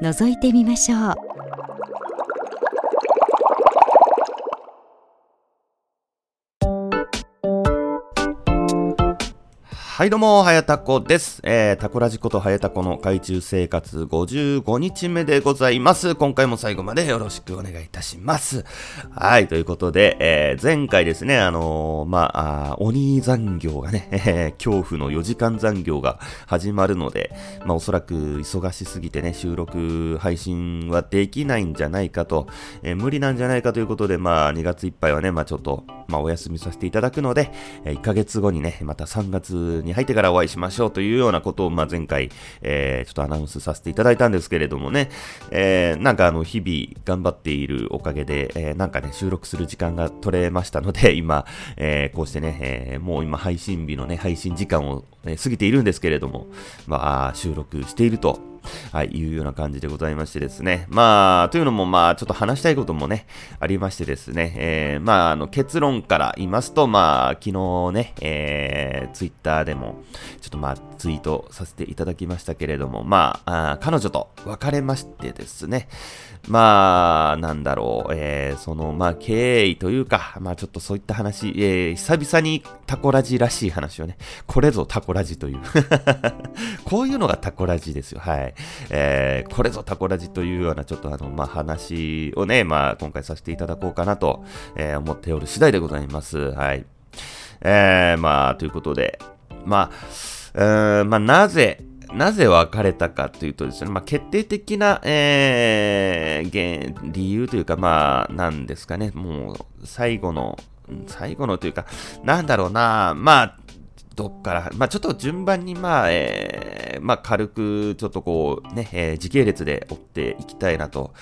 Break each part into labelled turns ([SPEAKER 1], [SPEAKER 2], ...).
[SPEAKER 1] 覗いてみましょう。
[SPEAKER 2] はいどうも、はやたこです。えー、タコラジことはやたこの海中生活55日目でございます。今回も最後までよろしくお願いいたします。はい、ということで、えー、前回ですね、あのー、まあ、鬼残業がね、えー、恐怖の4時間残業が始まるので、まあ、おそらく忙しすぎてね、収録、配信はできないんじゃないかと、えー、無理なんじゃないかということで、まあ、2月いっぱいはね、まあ、ちょっと、まあ、お休みさせていただくので、えー、1ヶ月後にね、また3月にに入ってからお会いしましょうというようなことを、まあ、前回、えー、ちょっとアナウンスさせていただいたんですけれどもね、えー、なんかあの、日々頑張っているおかげで、えー、なんかね、収録する時間が取れましたので、今、えー、こうしてね、えー、もう今配信日のね、配信時間を、え、過ぎているんですけれども、まあ、収録していると。はい、いうような感じでございましてですね。まあ、というのも、まあ、ちょっと話したいこともね、ありましてですね、えー、まあ、あの、結論から言いますと、まあ、昨日ね、えー、ツイッターでも、ちょっとまあ、ツイートさせていただきましたけれども、まあ、あ彼女と別れましてですね、まあ、なんだろう、えー、その、まあ、経緯というか、まあ、ちょっとそういった話、えー、久々にタコラジらしい話をね、これぞタコラジという こういうのがタコラジですよ、はい。えー、これぞタコラジというような、ちょっとあの、まあ、話をね、まあ、今回させていただこうかなと、えー、思っておる次第でございます。はい。えー、まあ、ということで、まあ、えー、まあ、なぜ、なぜ別れたかというとですね、まあ、決定的な、えー、理由というか、まあ、なんですかね、もう、最後の、最後のというか、なんだろうな、まあ、どっから、まあ、ちょっと順番に、まあ、えー、まあ、軽く、ちょっとこう、ね、えー、時系列で追っていきたいなと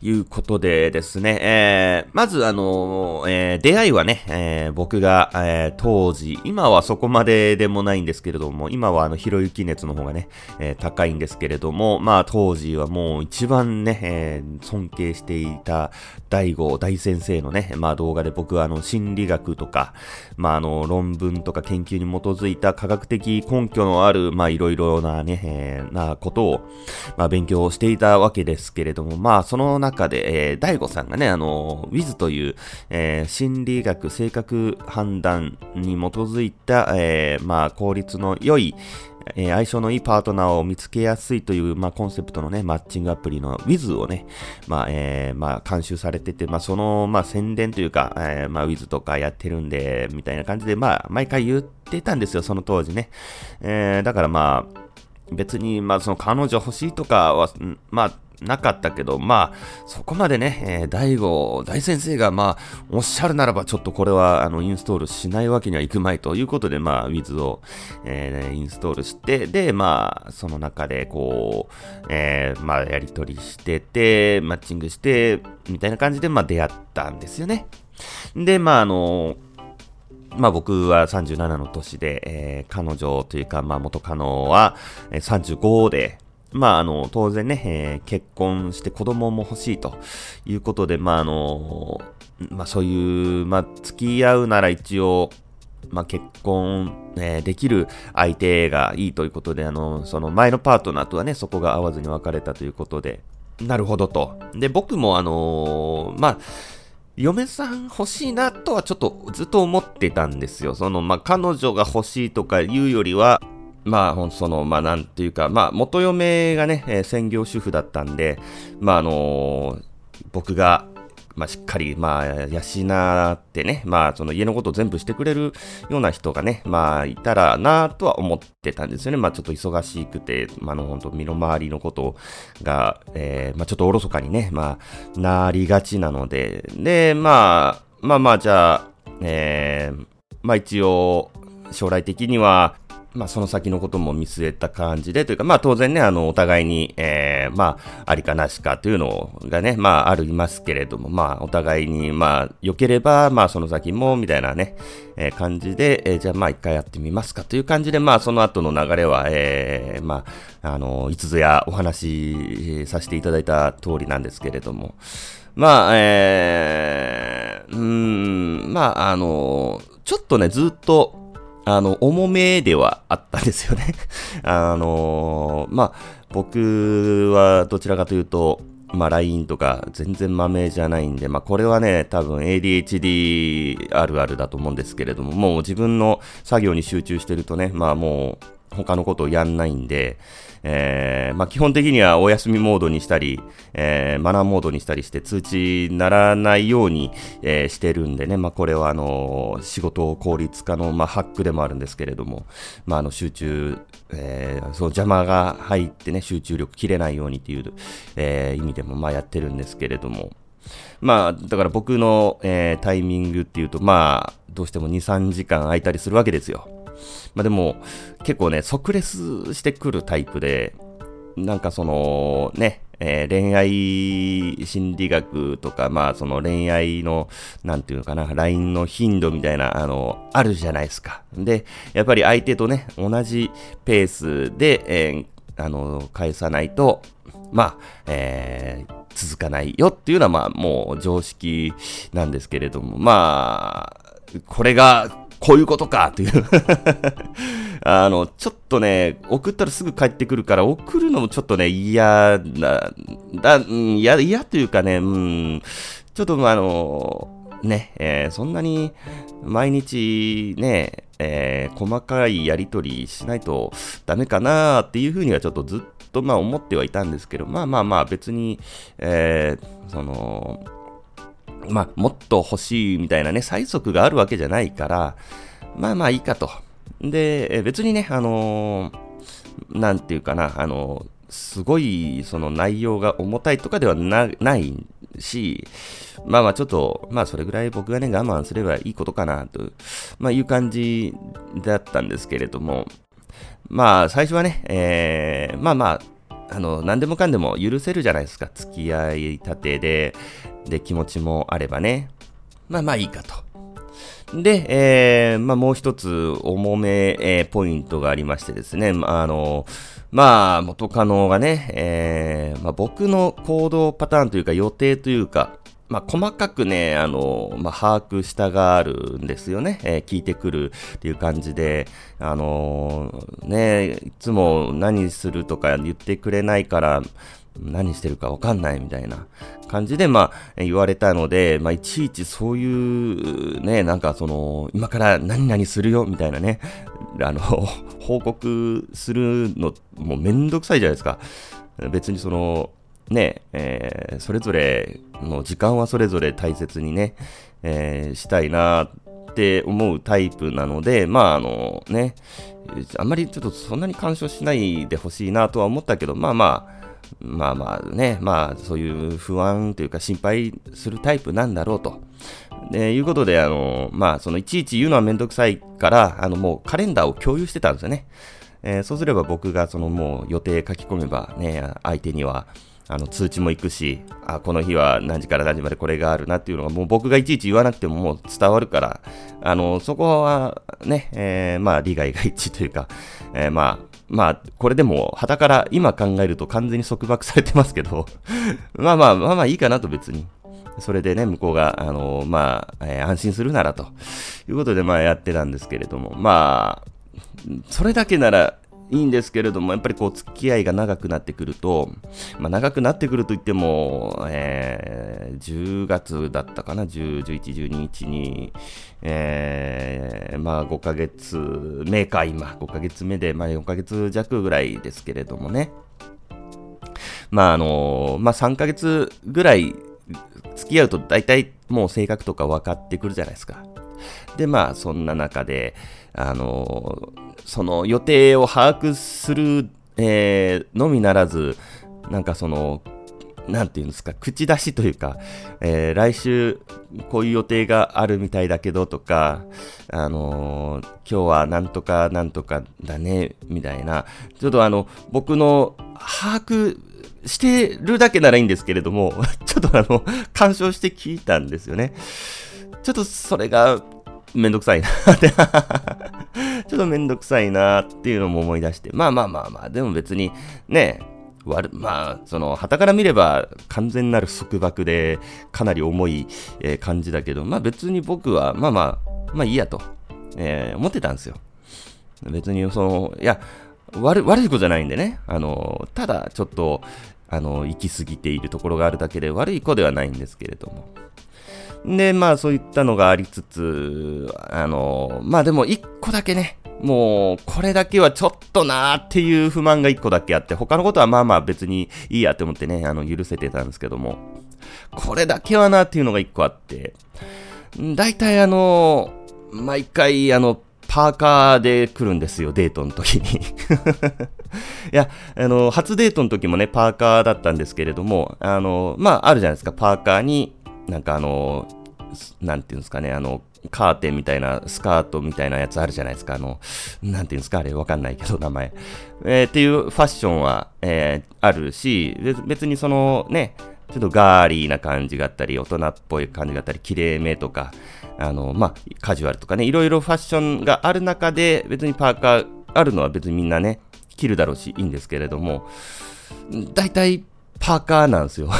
[SPEAKER 2] いうことでですね、えー、まずあの、えー、出会いはね、えー、僕が、えー、当時、今はそこまででもないんですけれども、今はあの、ひろゆき熱の方がね、えー、高いんですけれども、まあ当時はもう一番ね、えー、尊敬していた大悟大先生のね、まあ動画で僕はあの、心理学とか、まああの、論文とか研究に基づいた科学的根拠のある、まあいろいろなね、えー、なことを、まあ勉強していたわけですけれども、まあその中中で、えー、大悟さんがね、あの、Wiz という、えー、心理学、性格判断に基づいた、えー、まあ、効率の良い、え、相性のいいパートナーを見つけやすいという、まあ、コンセプトのね、マッチングアプリの Wiz をね、まあ、えー、まあ、監修されてて、まあ、その、まあ、宣伝というか、えー、まあ、Wiz とかやってるんで、みたいな感じで、まあ、毎回言ってたんですよ、その当時ね。えー、だからまあ、別に、まあ、その彼女欲しいとかは、まあ、なかったけど、まあ、そこまでね、えー、大悟、大先生が、まあ、おっしゃるならば、ちょっとこれは、あの、インストールしないわけにはいくまいということで、まあ、Wiz を、えー、インストールして、で、まあ、その中で、こう、えー、まあ、やり取りしてて、マッチングして、みたいな感じで、まあ、出会ったんですよね。で、まあ、あの、まあ僕は37の年で、えー、彼女というか、まあ元カノは35で、まあ、あの、当然ね、えー、結婚して子供も欲しいということで、まあ、あの、まあ、そういう、まあ、付き合うなら一応、まあ、結婚、えー、できる相手がいいということで、あの、その前のパートナーとはね、そこが合わずに別れたということで、なるほどと。で、僕もあのー、まあ、嫁さん欲しいなとはちょっとずっと思ってたんですよ。その、まあ、彼女が欲しいとかいうよりは、まあ、その、まあ、なんていうか、まあ、元嫁がね、えー、専業主婦だったんで、まあ、あのー、僕が、まあ、しっかり、まあ、養ってね、まあ、その家のことを全部してくれるような人がね、まあ、いたらなとは思ってたんですよね。まあ、ちょっと忙しくて、まあ、の、本当身の回りのことが、えー、まあ、ちょっとおろそかにね、まあ、なりがちなので、で、まあ、まあまあ、じゃあ、えー、まあ一応、将来的には、
[SPEAKER 3] まあ、その先のことも見据えた感じで、というか、まあ、当然ね、あの、お互いに、えー、まあ、ありかなしかというのがね、まあ、ありますけれども、まあ、お互いに、まあ、良ければ、まあ、その先も、みたいなね、えー、感じで、えー、じゃあ、まあ、一回やってみますかという感じで、まあ、その後の流れは、えー、まあ、あの、いつぞやお話しさせていただいた通りなんですけれども、まあ、えー、うん、まあ、あの、ちょっとね、ずっと、あの、重めではあったんですよね。あのまあ、僕はどちらかというと、まあ、LINE とか全然マメじゃないんで、まあ、これはね、多分 ADHD あるあるだと思うんですけれども、もう自分の作業に集中してるとね、まあもう、他のことをやんないんで、えー、まあ、基本的にはお休みモードにしたり、えー、マナーモードにしたりして通知ならないように、えー、してるんでね、まあ、これはあの仕事効率化の、まあ、ハックでもあるんですけれども、まあ、あの集中、え、その邪魔が入ってね、集中力切れないようにっていう、え、意味でもまやってるんですけれども、まあ、だから僕の、えー、タイミングっていうと、まあ、どうしても2、3時間空いたりするわけですよ。まあでも、結構ね、即レスしてくるタイプで、なんかその、ね、えー、恋愛心理学とか、まあその恋愛の、なんていうのかな、LINE の頻度みたいな、あの、あるじゃないですか。で、やっぱり相手とね、同じペースで、えー、あの、返さないと、まあ、えー、続かないよっていうのは、まあ、もう常識なんですけれども、まあ、これがこういうことかという。あの、ちょっとね、送ったらすぐ帰ってくるから、送るのもちょっとね、嫌な、だ、嫌、嫌というかね、うん、ちょっとまあの、ね、えー、そんなに毎日ね、えー、細かいやりとりしないとダメかなっていうふうにはちょっとずっとまあ思ってはいたんですけど、まあまあまあ別に、えー、その、まあ、もっと欲しいみたいなね、催促があるわけじゃないから、まあまあいいかと。で、別にね、あのー、なんていうかな、あのー、すごい、その内容が重たいとかではなないし、まあまあちょっと、まあそれぐらい僕がね、我慢すればいいことかな、と、まあいう感じだったんですけれども、まあ最初はね、えー、まあまあ、あの、何でもかんでも許せるじゃないですか。付き合いたてで、で、気持ちもあればね。まあまあいいかと。で、えー、まあもう一つ重め、えー、ポイントがありましてですね、まあ、あの、まあ元カノがね、えー、まあ僕の行動パターンというか予定というか、まあ、細かくね、あの、まあ、把握したがあるんですよね。えー、聞いてくるっていう感じで、あのー、ね、いつも何するとか言ってくれないから、何してるかわかんないみたいな感じで、まあ、言われたので、まあ、いちいちそういう、ね、なんかその、今から何々するよ、みたいなね、あの、報告するの、もうめんどくさいじゃないですか。別にその、ね、えー、それぞれの時間はそれぞれ大切にね、えー、したいなって思うタイプなので、まああのね、あんまりちょっとそんなに干渉しないでほしいなとは思ったけど、まあまあ、まあまあね、まあそういう不安というか心配するタイプなんだろうと。で、いうことで、あの、まあそのいちいち言うのはめんどくさいから、あのもうカレンダーを共有してたんですよね。えー、そうすれば僕がそのもう予定書き込めばね、相手には、あの通知も行くし、あ、この日は何時から何時までこれがあるなっていうのがもう僕がいちいち言わなくてももう伝わるから、あの、そこはね、えー、まあ利害が一致というか、えー、まあ、まあ、これでも、旗から今考えると完全に束縛されてますけど まあまあ、まあまあいいかなと別に。それでね、向こうが、あの、まあ、えー、安心するならということで、まあやってたんですけれども、まあ、それだけならいいんですけれども、やっぱりこう、付き合いが長くなってくると、まあ、長くなってくると言っても、えー、10月だったかな、10、11、12日に、えー、まあ、5ヶ月目か、今、5ヶ月目で、まあ、4ヶ月弱ぐらいですけれどもね。まあ、あのまあ、3ヶ月ぐらい付き合うと大体もう性格とか分かってくるじゃないですか。で、まあ、そんな中で、あのその予定を把握する、えー、のみならず、なんかその、なんていうんですか、口出しというか、えー、来週こういう予定があるみたいだけどとか、あのー、今日はなんとかなんとかだね、みたいな、ちょっとあの、僕の把握してるだけならいいんですけれども、ちょっとあの、干渉して聞いたんですよね。ちょっとそれがめんどくさいな。っ てちょっとめんどくさいなっていうのも思い出して、まあまあまあまあ、でも別にね、悪、まあ、その、旗から見れば完全なる束縛で、かなり重い、えー、感じだけど、まあ別に僕は、まあまあ、まあいいやと、えー、思ってたんですよ。別に、その、いや、悪、悪い子じゃないんでね、あの、ただ、ちょっと、あの、行き過ぎているところがあるだけで悪い子ではないんですけれども。で、まあそういったのがありつつ、あの、まあでも一個だけね、もう、これだけはちょっとなーっていう不満が一個だけあって、他のことはまあまあ別にいいやって思ってね、あの、許せてたんですけども、これだけはなーっていうのが一個あって、大体あの、毎回あの、パーカーで来るんですよ、デートの時に。いや、あの、初デートの時もね、パーカーだったんですけれども、あの、まあ、あるじゃないですか、パーカーに、なんかあの、なんていうんですかね、あの、カーテンみたいな、スカートみたいなやつあるじゃないですか。あの、なんていうんですかあれわかんないけど、名前。えー、っていうファッションは、えー、あるし、別にそのね、ちょっとガーリーな感じがあったり、大人っぽい感じがあったり、綺麗めとか、あの、まあ、カジュアルとかね、いろいろファッションがある中で、別にパーカーあるのは別にみんなね、着るだろうし、いいんですけれども、大体、パーカーなんですよ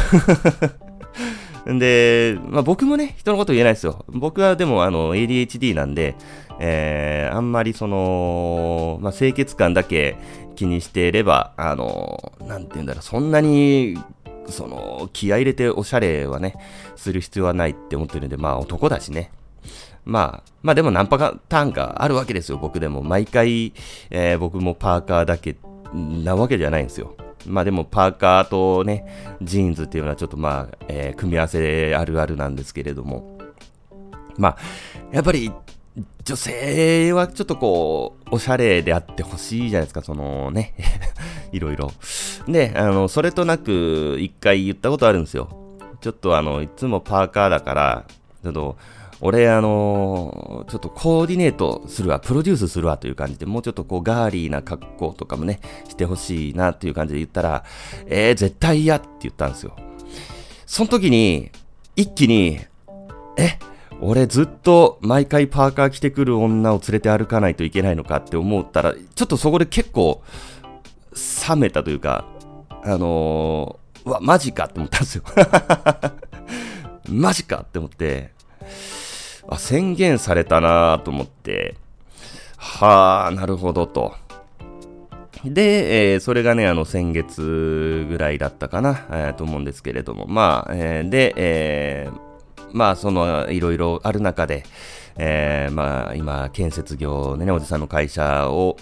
[SPEAKER 3] で、まあ、僕もね、人のこと言えないですよ。僕はでも、あの、ADHD なんで、えー、あんまりその、まあ、清潔感だけ気にしていれば、あの、なんて言うんだろう、そんなに、その、気合入れておしゃれはね、する必要はないって思ってるんで、まあ、男だしね。まあ、まあでもナンパターンがあるわけですよ、僕でも。毎回、えー、僕もパーカーだけなわけじゃないんですよ。まあでもパーカーとね、ジーンズっていうのはちょっとまあ、えー、組み合わせあるあるなんですけれども。まあ、やっぱり、女性はちょっとこう、おしゃれであってほしいじゃないですか、そのね、いろいろ。で、あの、それとなく、一回言ったことあるんですよ。ちょっとあの、いつもパーカーだから、ちょっと、俺、あのー、ちょっとコーディネートするわ、プロデュースするわという感じで、もうちょっとこうガーリーな格好とかもね、してほしいなっていう感じで言ったら、えー、絶対嫌って言ったんですよ。その時に、一気に、え、俺ずっと毎回パーカー着てくる女を連れて歩かないといけないのかって思ったら、ちょっとそこで結構、冷めたというか、あのー、うわ、マジかって思ったんですよ。マジかって思って、あ、宣言されたなと思って、はあ、なるほどと。で、えー、それがね、あの、先月ぐらいだったかな、えー、と思うんですけれども、まあ、えー、で、え、まあ、その、いろいろある中で、え、まあ、今、建設業でね、おじさんの会社を、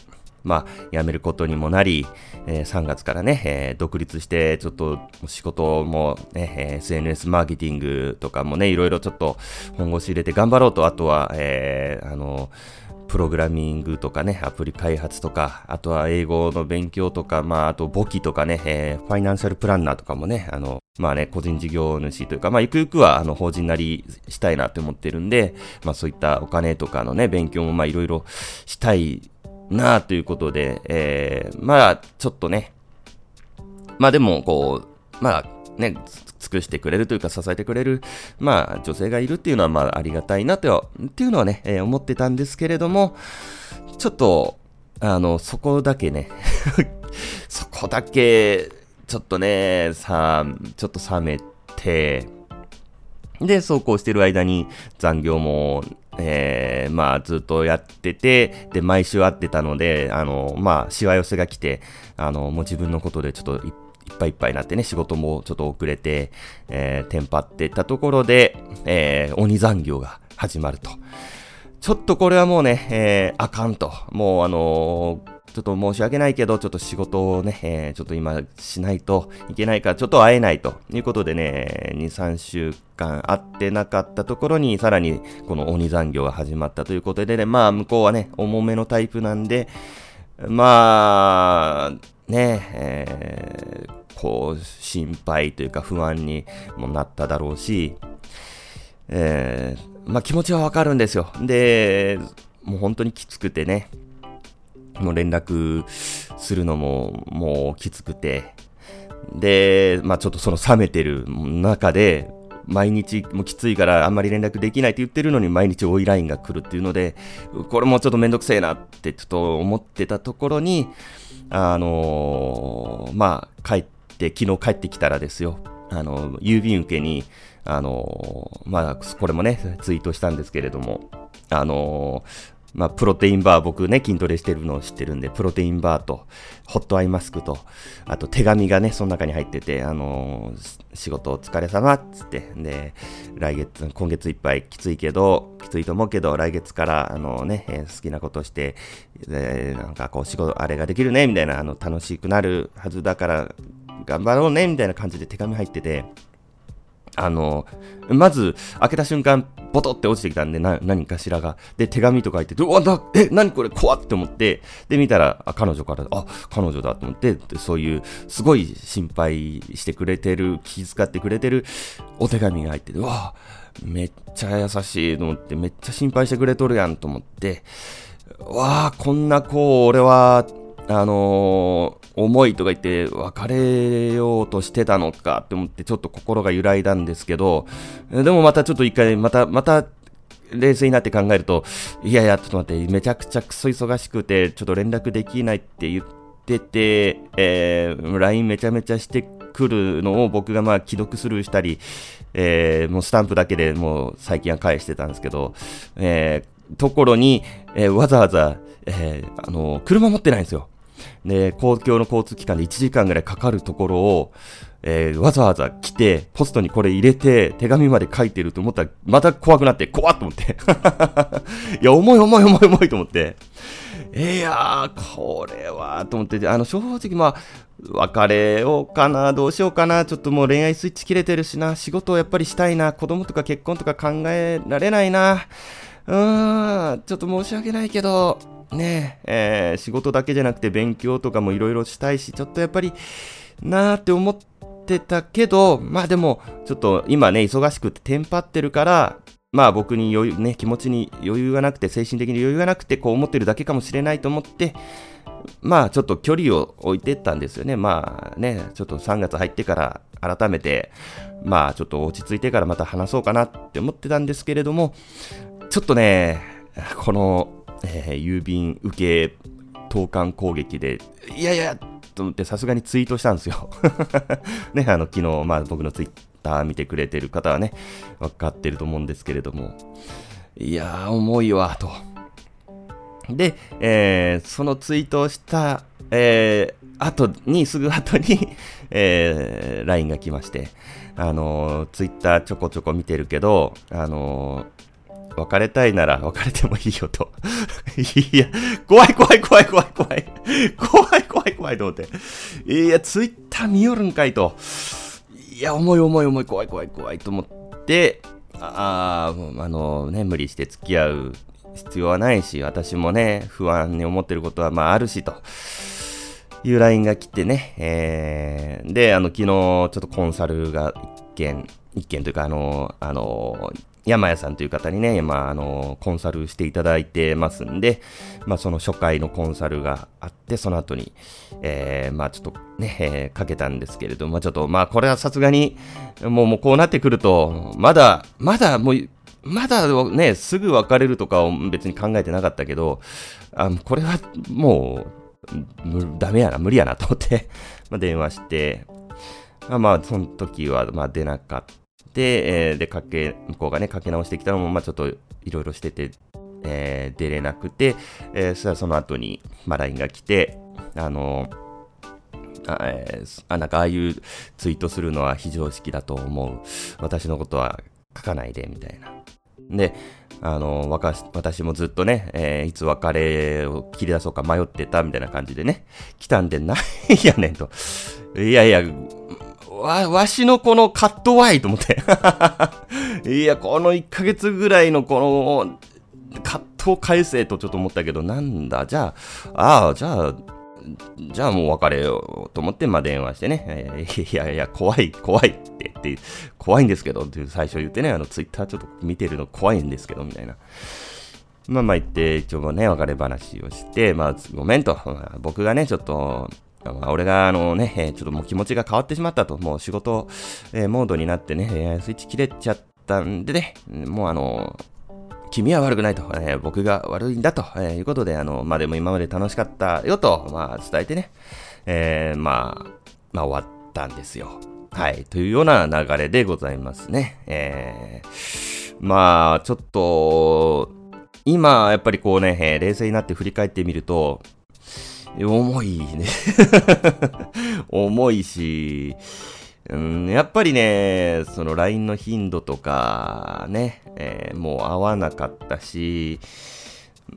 [SPEAKER 3] まあ、辞めることにもなり、えー、3月からね、えー、独立して、ちょっと仕事もね、SNS マーケティングとかもね、いろいろちょっと本腰入れて頑張ろうと、あとは、えー、あの、プログラミングとかね、アプリ開発とか、あとは英語の勉強とか、まあ、あと簿記とかね、えー、ファイナンシャルプランナーとかもね、あの、まあね、個人事業主というか、まあ、ゆくゆくは、あの、法人なりしたいなって思ってるんで、まあ、そういったお金とかのね、勉強も、まあ、いろいろしたいなあということで、えー、まあ、ちょっとね、まあでも、こう、まあ、ね、尽くしてくれるというか支えてくれる、まあ、女性がいるっていうのは、まあ、ありがたいなと、っていうのはね、えー、思ってたんですけれども、ちょっと、あの、そこだけね そこだけ、ちょっとね、さ、ちょっと冷めて、で、そうこうしてる間に残業もえー、まあ、ずっとやってて、で、毎週会ってたので、あの、まあ、しわ寄せが来て、あの、もう自分のことでちょっといっぱいいっぱいになってね、仕事もちょっと遅れて、えー、テンパってたところで、えー、鬼残業が始まると。ちょっとこれはもうね、えー、あかんと。もうあのーちょっと申し訳ないけど、ちょっと仕事をね、えー、ちょっと今しないといけないから、ちょっと会えないということでね、2、3週間会ってなかったところに、さらにこの鬼残業が始まったということでね、まあ向こうはね、重めのタイプなんで、まあ、ね、えー、こう、心配というか不安にもなっただろうし、えー、まあ気持ちはわかるんですよ。で、もう本当にきつくてね、もう連絡するのももうきつくて、で、まあちょっとその冷めてる中で、毎日もきついからあんまり連絡できないって言ってるのに毎日追いラインが来るっていうので、これもちょっとめんどくせえなってちょっと思ってたところに、あのー、まあ帰って、昨日帰ってきたらですよ、あの、郵便受けに、あのー、まあこれもね、ツイートしたんですけれども、あのー、まあ、プロテインバー、僕ね、筋トレしてるのを知ってるんで、プロテインバーと、ホットアイマスクと、あと手紙がね、その中に入ってて、あのー、仕事お疲れ様っつって、で、来月、今月いっぱいきついけど、きついと思うけど、来月から、あのね、えー、好きなことして、えー、なんかこう、仕事、あれができるね、みたいな、あの、楽しくなるはずだから、頑張ろうね、みたいな感じで手紙入ってて、あの、まず、開けた瞬間、ボトって落ちてきたんで、な、何かしらが。で、手紙とか言って、うわ、だ、え、何これ？怖って思って、で、見たら、あ、彼女から、あ、彼女だと思って、そういう、すごい心配してくれてる、気遣ってくれてるお手紙が入ってて、うわ、めっちゃ優しいと思って、めっちゃ心配してくれとるやんと思って、わあ、こんな子、俺は、あのー、思いとか言って別れようとしてたのかって思ってちょっと心が揺らいだんですけど、でもまたちょっと一回、また、また、冷静になって考えると、いやいや、ちょっと待って、めちゃくちゃくそ忙しくて、ちょっと連絡できないって言ってて、えー、LINE めちゃめちゃしてくるのを僕がまあ既読スルーしたり、えー、もうスタンプだけでもう最近は返してたんですけど、えー、ところに、えー、わざわざ、えー、あの、車持ってないんですよ。で、公共の交通機関で1時間ぐらいかかるところを、えー、わざわざ来て、ポストにこれ入れて、手紙まで書いてると思ったら、また怖くなって、怖っと思って。いや、重い重い重い重いと思って。いやー、これは、と思って、あの、正直まあ、別れようかな、どうしようかな、ちょっともう恋愛スイッチ切れてるしな、仕事をやっぱりしたいな、子供とか結婚とか考えられないな。うーん、ちょっと申し訳ないけど、ねえー、仕事だけじゃなくて勉強とかもいろいろしたいし、ちょっとやっぱりなーって思ってたけど、まあでも、ちょっと今ね、忙しくてテンパってるから、まあ僕に余裕、ね、気持ちに余裕がなくて、精神的に余裕がなくて、こう思ってるだけかもしれないと思って、まあちょっと距離を置いてったんですよね。まあね、ちょっと3月入ってから改めて、まあちょっと落ち着いてからまた話そうかなって思ってたんですけれども、ちょっとね、このえー、郵便受け投函攻撃で、いやいや、と思ってさすがにツイートしたんですよ。ね、あの、昨日、まあ僕のツイッター見てくれてる方はね、分かってると思うんですけれども、いやー、重いわ、と。で、えー、そのツイートをした、えー、後に、すぐ後に、えー、LINE が来まして、あのー、ツイッターちょこちょこ見てるけど、あのー、別れたいなら別れてもいいよと。いや、怖い怖い怖い怖い怖い。怖い怖い怖いと思って。いや、ツイッター見よるんかいと。いや、重い重い重い怖い怖い怖いと思って、ああ、あのね、無理して付き合う必要はないし、私もね、不安に思ってることはまああるしと。いう LINE が来てね、えー、で、あの、昨日、ちょっとコンサルが一件、一件というか、あの、あの、山谷さんという方にね、まあ、あの、コンサルしていただいてますんで、まあ、その初回のコンサルがあって、その後に、えー、まあ、ちょっとね、えー、かけたんですけれども、ちょっと、まあ、これはさすがに、もう、もうこうなってくると、まだ、まだ、もう、まだね、すぐ別れるとかを別に考えてなかったけど、あこれはもう、ダメやな、無理やなと思って ま、電話して、まあ、その時は、まあ、出なかった。えー、で、かけ、向こうがね、かけ直してきたのも、まあちょっといろいろしてて、えー、出れなくて、えー、そしたらその後に、まあ LINE が来て、あのあえー、あ、なんかああいうツイートするのは非常識だと思う。私のことは書かないで、みたいな。で、あの、私もずっとね、えー、いつ別れを切り出そうか迷ってたみたいな感じでね、来たんでないやねんと。いやいや、わ、わしのこのカットワイと思って。いや、この1ヶ月ぐらいのこの、カットを返せとちょっと思ったけど、なんだ、じゃあ、ああ、じゃあ、じゃあもう別れようと思って、まあ電話してね、いやいや、怖い、怖いってって、怖いんですけどって最初言ってね、あの、ツイッターちょっと見てるの怖いんですけど、みたいな。まあまあ言って、一応ね、別れ話をして、まあ、ごめんと、僕がね、ちょっと、俺があのね、ちょっともう気持ちが変わってしまったと、もう仕事、え、モードになってね、スイッチ切れちゃったんでね、もうあの、君は悪くないと、えー、僕が悪いんだと、えー、いうことで、あの、まあ、でも今まで楽しかったよと、まあ、伝えてね、えー、まあ、まあ、終わったんですよ。はい、というような流れでございますね。えー、まあ、ちょっと、今、やっぱりこうね、え、冷静になって振り返ってみると、重いね 重いし、うん、やっぱりね、その LINE の頻度とかね、えー、もう合わなかったし、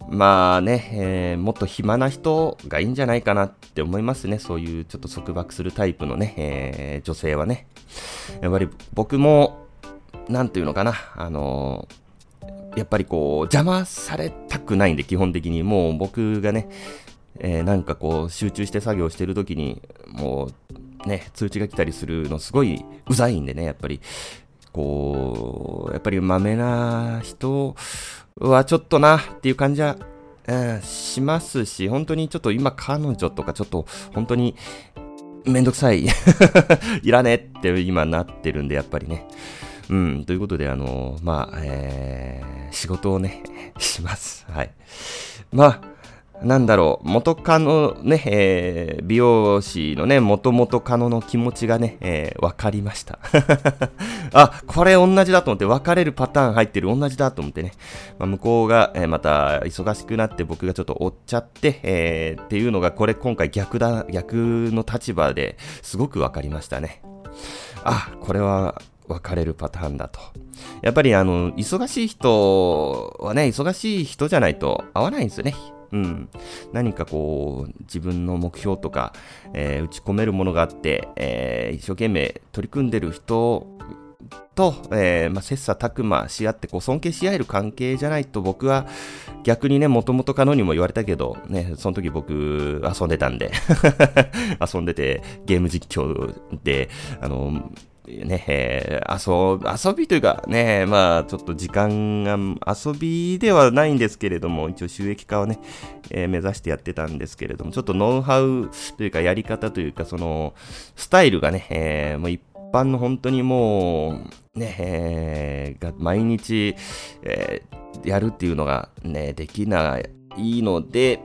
[SPEAKER 3] まあね、えー、もっと暇な人がいいんじゃないかなって思いますね。そういうちょっと束縛するタイプのね、えー、女性はね。やっぱり僕も、なんていうのかな、あのーやっぱりこう、邪魔されたくないんで、基本的に。もう僕がね、えー、なんかこう、集中して作業してる時に、もう、ね、通知が来たりするのすごいうざいんでね、やっぱり、こう、やっぱりまめな人はちょっとなっていう感じは、うん、しますし、本当にちょっと今彼女とかちょっと本当にめんどくさい いらねって今なってるんで、やっぱりね。うん、ということで、あの、まあ、えー、仕事をね、します。はい。まあ、なんだろう、元カノね、えー、美容師のね、元々カノの気持ちがね、えー、わかりました。あ、これ同じだと思って、別れるパターン入ってる同じだと思ってね、まあ、向こうが、えー、また忙しくなって僕がちょっと追っちゃって、えー、っていうのが、これ今回逆だ、逆の立場ですごくわかりましたね。あ、これは別れるパターンだと。やっぱりあの、忙しい人はね、忙しい人じゃないと合わないんですよね。うん。何かこう、自分の目標とか、えー、打ち込めるものがあって、えー、一生懸命取り組んでる人と、えー、まあ、切磋琢磨し合って、こう、尊敬し合える関係じゃないと僕は逆にね、もともと彼女にも言われたけど、ね、その時僕遊んでたんで 遊んでてゲーム実況で、あの、ね、えー、遊、遊びというかね、まあ、ちょっと時間が、遊びではないんですけれども、一応収益化をね、えー、目指してやってたんですけれども、ちょっとノウハウというか、やり方というか、その、スタイルがね、えー、もう一般の本当にもう、ね、えー、が毎日、えー、やるっていうのがね、できないので、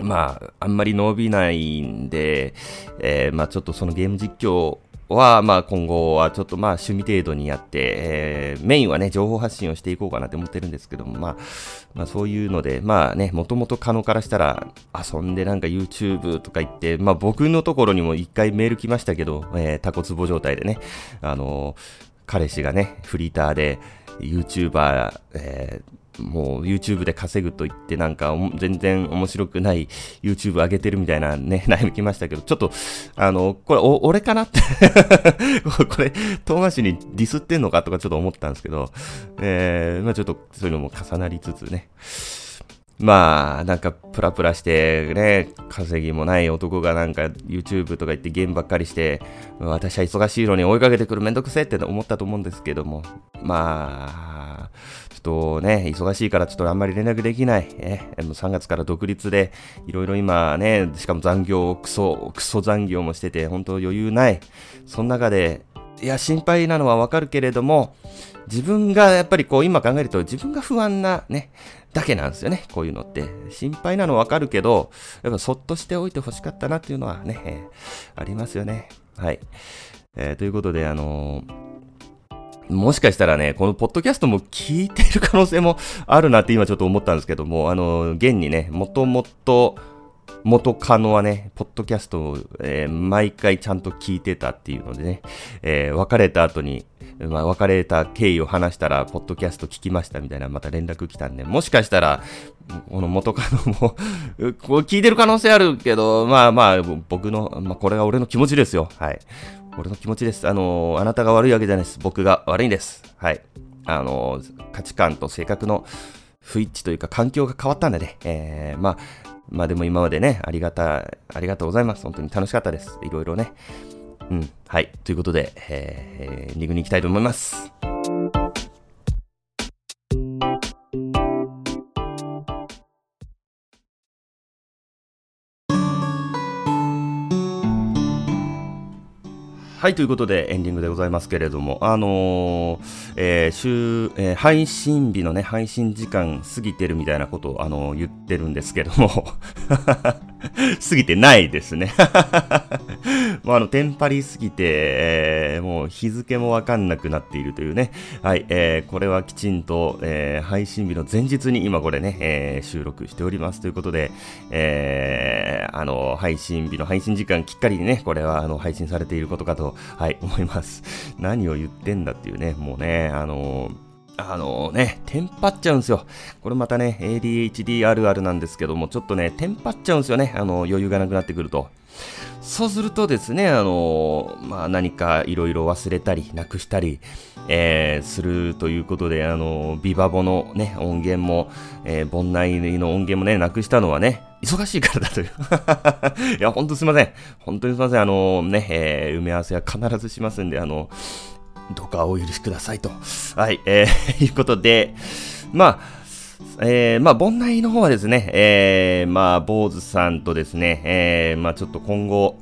[SPEAKER 3] まあ、あんまり伸びないんで、えー、まあちょっとそのゲーム実況は、まあ今後はちょっとまあ趣味程度にやって、えー、メインはね、情報発信をしていこうかなって思ってるんですけども、まあ、まあそういうので、まあね、もともと可能からしたら遊んでなんか YouTube とか言って、まあ僕のところにも一回メール来ましたけど、えー、タコツボ状態でね、あのー、彼氏がね、フリーターで YouTuber、えーもう YouTube で稼ぐと言ってなんか全然面白くない YouTube 上げてるみたいなね、悩み来ましたけど、ちょっと、あの、これ、お、俺かなって これ、東賀市にディスってんのかとかちょっと思ったんですけど、えー、まあちょっとそういうのも重なりつつね。まあ、なんか、プラプラして、ね、稼ぎもない男がなんか、YouTube とか言ってゲームばっかりして、私は忙しいのに追いかけてくるめんどくせえって思ったと思うんですけども、まあ、ちょっとね、忙しいからちょっとあんまり連絡できない。え、3月から独立で、いろいろ今ね、しかも残業、クソ、クソ残業もしてて、本当余裕ない。その中で、いや、心配なのはわかるけれども、自分がやっぱりこう今考えると自分が不安なね、だけなんですよね。こういうのって。心配なのわかるけど、やっぱそっとしておいてほしかったなっていうのはね、ありますよね。はい。えー、ということで、あのー、もしかしたらね、このポッドキャストも聞いてる可能性もあるなって今ちょっと思ったんですけども、あの現にね、もともと、元カノはね、ポッドキャストを、えー、毎回ちゃんと聞いてたっていうのでね、えー、別れた後に、まあ、別れた経緯を話したら、ポッドキャスト聞きましたみたいな、また連絡来たんで、もしかしたら、この元カノも こう聞いてる可能性あるけど、まあまあ、僕の、まあこれが俺の気持ちですよ。はい。俺の気持ちです。あのあなたが悪いわけじゃないです。僕が悪いんです。はい。あの価値観と性格の不一致というか環境が変わったんでね、えー、まあ、まあでも今までね、ありがた、ありがとうございます。本当に楽しかったです。いろいろね。うん。はい。ということで、えー、リングに行きたいと思います。はい、ということでエンディングでございますけれども、あのー、えー、週、えー、配信日のね、配信時間過ぎてるみたいなことを、あのー、言ってるんですけども 過ぎてないですね もうあの、テンパりすぎて、えー、もう日付もわかんなくなっているというね。はい、えー、これはきちんと、えー、配信日の前日に今これね、えー、収録しておりますということで、えー、あの、配信日の配信時間きっかりにね、これはあの、配信されていることかと、はい、思います。何を言ってんだっていうね、もうね、あのーあのね、テンパっちゃうんですよ。これまたね、ADHD あるあるなんですけども、ちょっとね、テンパっちゃうんですよね。あの、余裕がなくなってくると。そうするとですね、あの、まあ、何かいろいろ忘れたり、なくしたり、えー、するということで、あの、ビバボのね、音源も、えー、盆内の音源もね、なくしたのはね、忙しいからだという。いや、ほんとすいません。本当にすいません。あのね、えー、埋め合わせは必ずしますんで、あの、どうかお許しくださいと。はい、えー、いうことで、まあ、えー、まあ、盆内の方はですね、えー、まあ、坊主さんとですね、えー、まあ、ちょっと今後、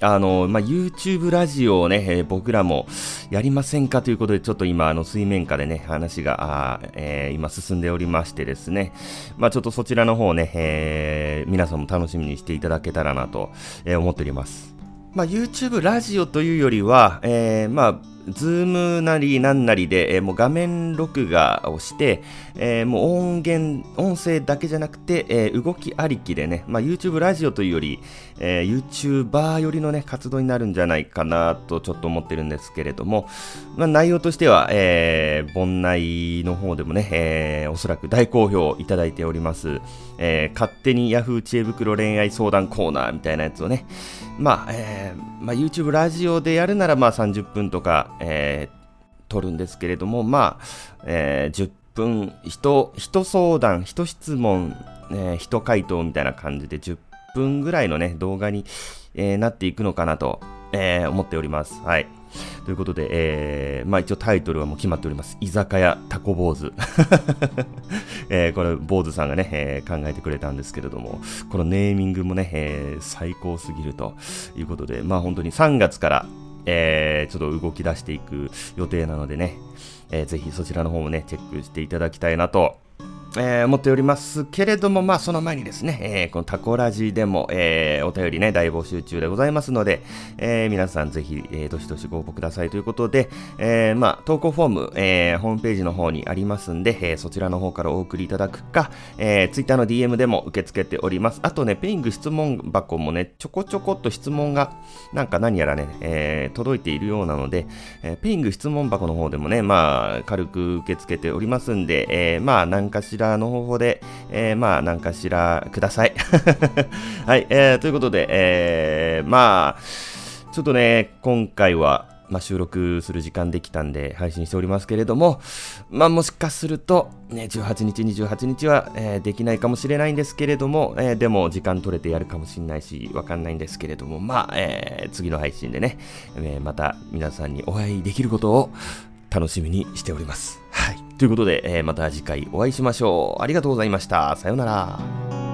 [SPEAKER 3] あの、まあ、YouTube ラジオをね、えー、僕らもやりませんかということで、ちょっと今、あの、水面下でね、話が、あえー、今進んでおりましてですね、まあ、ちょっとそちらの方ね、えー、皆さんも楽しみにしていただけたらなと、え、思っております。まあ、YouTube ラジオというよりは、え、まあ、ズームなりなんなりで、えー、もう画面録画をして、えー、もう音源、音声だけじゃなくて、えー、動きありきでね、まあ、YouTube ラジオというより、えー、YouTuber よりのね、活動になるんじゃないかなとちょっと思ってるんですけれども、まあ、内容としては、えー、盆内の方でもね、えー、おそらく大好評いただいております、えー、勝手に Yahoo 知恵袋恋愛相談コーナーみたいなやつをね、まあ、えー、まあ、YouTube ラジオでやるならまあ30分とか、えー、撮るんですけれども、まあ、えー、10分、人、人相談、人質問、えー、人回答みたいな感じで10分ぐらいのね、動画に、えー、なっていくのかなと、えー、思っております。はい。ということで、えー、まあ一応タイトルはもう決まっております。居酒屋タコ坊主。えー、これ、坊主さんがね、えー、考えてくれたんですけれども、このネーミングもね、えー、最高すぎるということで、まあ本当に3月から、えー、ちょっと動き出していく予定なのでね、えー、ぜひそちらの方もね、チェックしていただきたいなとえー、思っておりますけれども、まあ、その前にですね、えー、このタコラジでも、えー、お便りね、大募集中でございますので、えー、皆さんぜひ、えー、どしどしご応募くださいということで、えー、まあ、投稿フォーム、えー、ホームページの方にありますんで、えー、そちらの方からお送りいただくか、えー、ツイッターの DM でも受け付けております。あとね、 Peing 質問箱もね、ちょこちょこっと質問が、なんか何やらね、えー、届いているようなので、えー、 Peing 質問箱の方でもね、まあ、軽く受け付けておりますんで、えー、まあ、何かしららの方法で、えー、まあ、何かしらください。はい、えー、ということで、えー、まあ、ちょっとね、今回は、まあ、収録する時間できたんで配信しておりますけれども、まあ、もしかすると、ね、18日、28日は、えー、できないかもしれないんですけれども、えー、でも時間取れてやるかもしれないし、わかんないんですけれども、まあ、えー、次の配信でね、え、また皆さんにお会いできることを楽しみにしております。はい。ということで、えー、また次回お会いしましょう。ありがとうございました。さようなら。